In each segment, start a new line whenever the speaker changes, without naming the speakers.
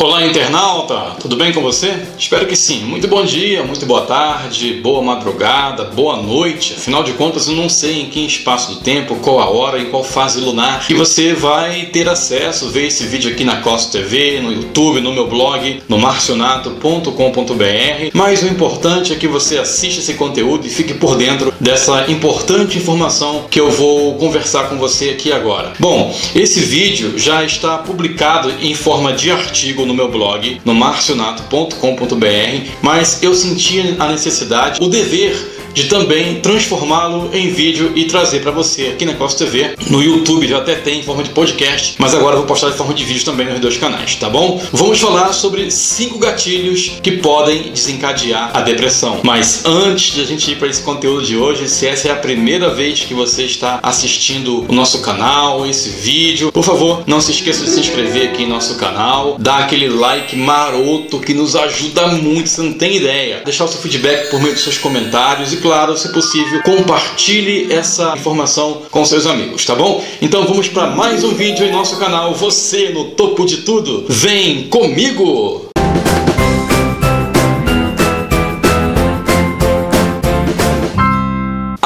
Olá, internauta! Tudo bem com você? Espero que sim. Muito bom dia, muito boa tarde, boa madrugada, boa noite. Afinal de contas, eu não sei em que espaço do tempo, qual a hora, em qual fase lunar que você vai ter acesso, ver esse vídeo aqui na Costa TV, no YouTube, no meu blog, no marcionato.com.br. Mas o importante é que você assista esse conteúdo e fique por dentro dessa importante informação que eu vou conversar com você aqui agora. Bom, esse vídeo já está publicado em forma de artigo no meu blog, no marcionato.com.br, mas eu senti a necessidade, o dever de também transformá-lo em vídeo e trazer para você aqui na Costa TV. No YouTube já até tem em forma de podcast, mas agora eu vou postar em forma de vídeo também nos dois canais, tá bom? Vamos falar sobre cinco gatilhos que podem desencadear a depressão. Mas antes de a gente ir para esse conteúdo de hoje, se essa é a primeira vez que você está assistindo o nosso canal, esse vídeo, por favor, não se esqueça de se inscrever aqui em nosso canal, dar aquele like maroto que nos ajuda muito, você não tem ideia. Deixar o seu feedback por meio dos seus comentários e claro, se possível, compartilhe essa informação com seus amigos, tá bom? Então vamos para mais um vídeo em nosso canal. Você no topo de tudo, vem comigo!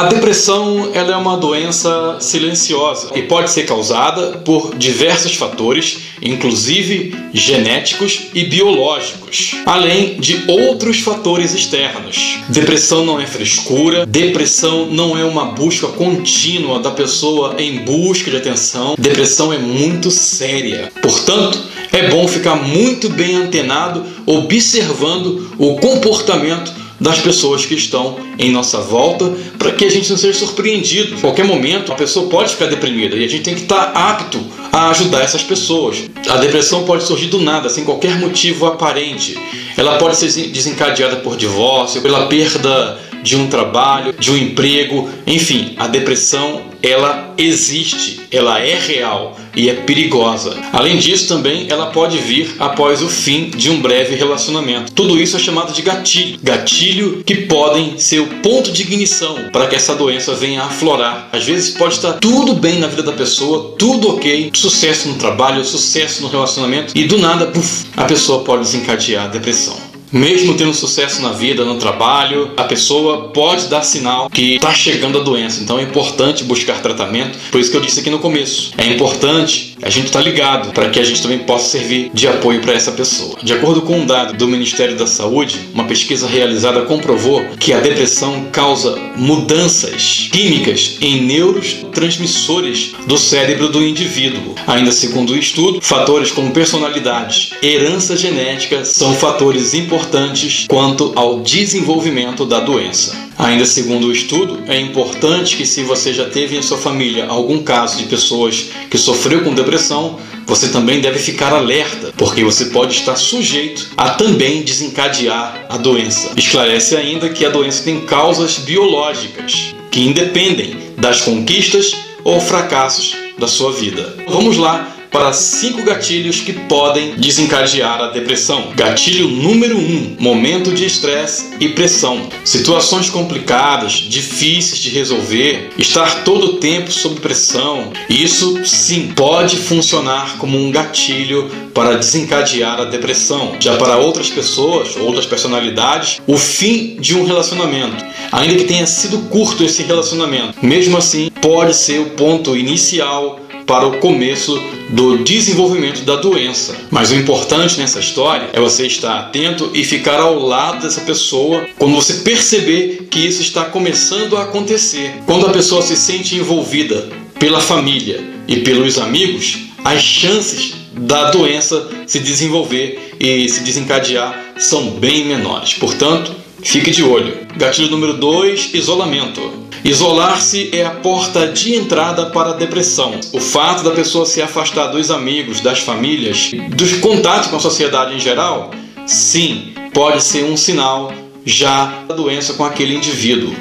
A depressão ela é uma doença silenciosa e pode ser causada por diversos fatores, inclusive genéticos e biológicos, além de outros fatores externos. Depressão não é frescura, depressão não é uma busca contínua da pessoa em busca de atenção. Depressão é muito séria. Portanto, é bom ficar muito bem antenado, observando o comportamento das pessoas que estão em nossa volta, para que a gente não seja surpreendido. Em qualquer momento, a pessoa pode ficar deprimida e a gente tem que estar apto a ajudar essas pessoas. A depressão pode surgir do nada, sem qualquer motivo aparente. Ela pode ser desencadeada por divórcio, pela perda de um trabalho, de um emprego, enfim, a depressão ela existe, ela é real e é perigosa. Além disso, também ela pode vir após o fim de um breve relacionamento. Tudo isso é chamado de gatilho. Gatilho que podem ser o ponto de ignição para que essa doença venha aflorar. Às vezes pode estar tudo bem na vida da pessoa, tudo ok, sucesso no trabalho, sucesso no relacionamento e do nada, puff, a pessoa pode desencadear a depressão. Mesmo tendo sucesso na vida, no trabalho, a pessoa pode dar sinal que está chegando a doença. Então é importante buscar tratamento. Por isso que eu disse aqui no começo. É importante a gente estar tá ligado para que a gente também possa servir de apoio para essa pessoa. De acordo com um dado do Ministério da Saúde, uma pesquisa realizada comprovou que a depressão causa mudanças químicas em neurotransmissores do cérebro do indivíduo. Ainda segundo o estudo, fatores como personalidade, herança genética são fatores importantes quanto ao desenvolvimento da doença. Ainda segundo o estudo, é importante que se você já teve em sua família algum caso de pessoas que sofreu com depressão, você também deve ficar alerta, porque você pode estar sujeito a também desencadear a doença. Esclarece ainda que a doença tem causas biológicas que independem das conquistas ou fracassos da sua vida. Vamos lá para cinco gatilhos que podem desencadear a depressão. Gatilho número 1: um, momento de estresse e pressão. Situações complicadas, difíceis de resolver, estar todo o tempo sob pressão. Isso sim pode funcionar como um gatilho para desencadear a depressão. Já para outras pessoas, outras personalidades, o fim de um relacionamento, ainda que tenha sido curto esse relacionamento, mesmo assim pode ser o ponto inicial para o começo do desenvolvimento da doença. Mas o importante nessa história é você estar atento e ficar ao lado dessa pessoa quando você perceber que isso está começando a acontecer. Quando a pessoa se sente envolvida pela família e pelos amigos, as chances da doença se desenvolver e se desencadear são bem menores. Portanto, fique de olho. Gatilho número 2: isolamento. Isolar-se é a porta de entrada para a depressão. O fato da pessoa se afastar dos amigos, das famílias, dos contatos com a sociedade em geral, sim, pode ser um sinal já da doença com aquele indivíduo.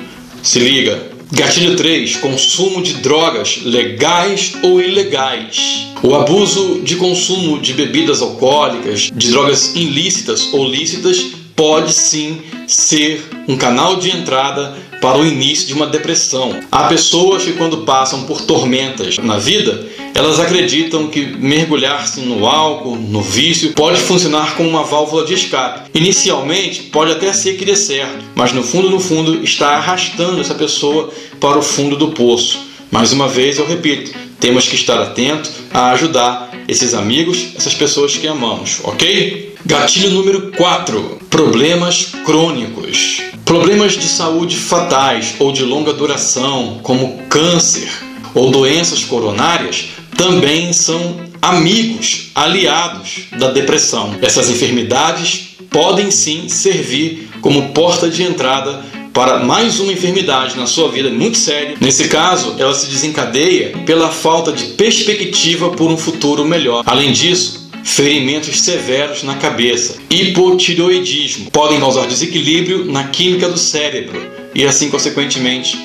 Se liga. Gatilho 3: consumo de drogas legais ou ilegais. O abuso de consumo de bebidas alcoólicas, de drogas ilícitas ou lícitas, pode sim ser um canal de entrada para o início de uma depressão. Há pessoas que, quando passam por tormentas na vida, elas acreditam que mergulhar-se no álcool, no vício, pode funcionar como uma válvula de escape. Inicialmente, pode até ser que dê certo, mas no fundo, no fundo, está arrastando essa pessoa para o fundo do poço. Mais uma vez, eu repito, temos que estar atento a ajudar esses amigos, essas pessoas que amamos, ok? Gatilho número 4: problemas crônicos. Problemas de saúde fatais ou de longa duração, como câncer ou doenças coronárias, também são amigos, aliados da depressão. Essas enfermidades podem sim servir como porta de entrada para mais uma enfermidade na sua vida muito séria. Nesse caso, ela se desencadeia pela falta de perspectiva por um futuro melhor. Além disso, ferimentos severos na cabeça, hipotireoidismo. Podem causar desequilíbrio na química do cérebro. E assim consequentemente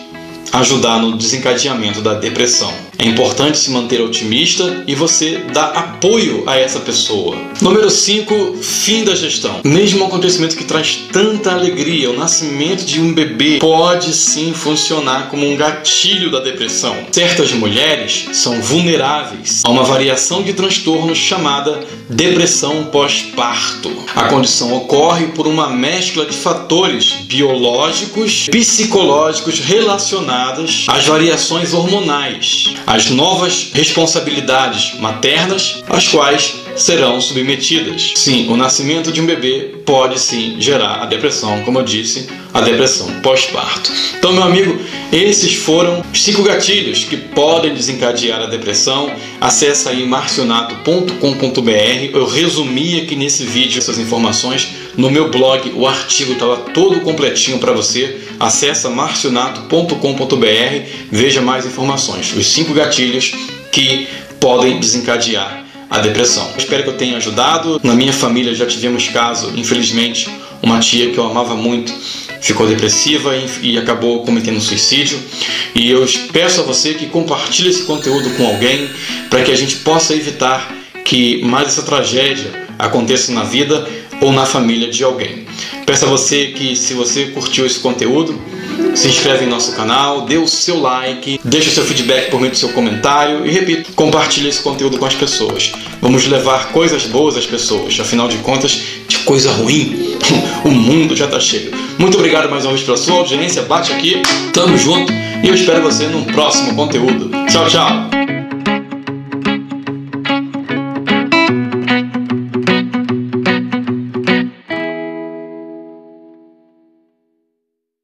ajudar no desencadeamento da depressão. É importante se manter otimista e você dá apoio a essa pessoa. Número 5, fim da gestão. Mesmo um acontecimento que traz tanta alegria, o nascimento de um bebê pode sim funcionar como um gatilho da depressão. Certas mulheres são vulneráveis a uma variação de transtorno chamada depressão pós-parto. A condição ocorre por uma mescla de fatores biológicos, psicológicos relacionados às variações hormonais as novas responsabilidades maternas às quais serão submetidas. Sim, o nascimento de um bebê pode sim gerar a depressão, como eu disse, a depressão pós-parto. Então, meu amigo, esses foram os cinco gatilhos que podem desencadear a depressão. Acesse aí marcionato.com.br. Eu resumi aqui nesse vídeo essas informações no meu blog, o artigo estava todo completinho para você. Acesse marcionato.com.br, veja mais informações. Os cinco gatilhos que podem desencadear a depressão. Espero que eu tenha ajudado. Na minha família já tivemos caso, infelizmente, uma tia que eu amava muito ficou depressiva e acabou cometendo suicídio. E eu peço a você que compartilhe esse conteúdo com alguém para que a gente possa evitar que mais essa tragédia aconteça na vida ou na família de alguém. Peço a você que, se você curtiu esse conteúdo, se inscreve em nosso canal, dê o seu like, deixe o seu feedback por meio do seu comentário e, repito, compartilhe esse conteúdo com as pessoas. Vamos levar coisas boas às pessoas, afinal de contas, de coisa ruim, o mundo já está cheio. Muito obrigado mais uma vez pela sua audiência, bate aqui, tamo junto e eu espero você num próximo conteúdo. Tchau, tchau!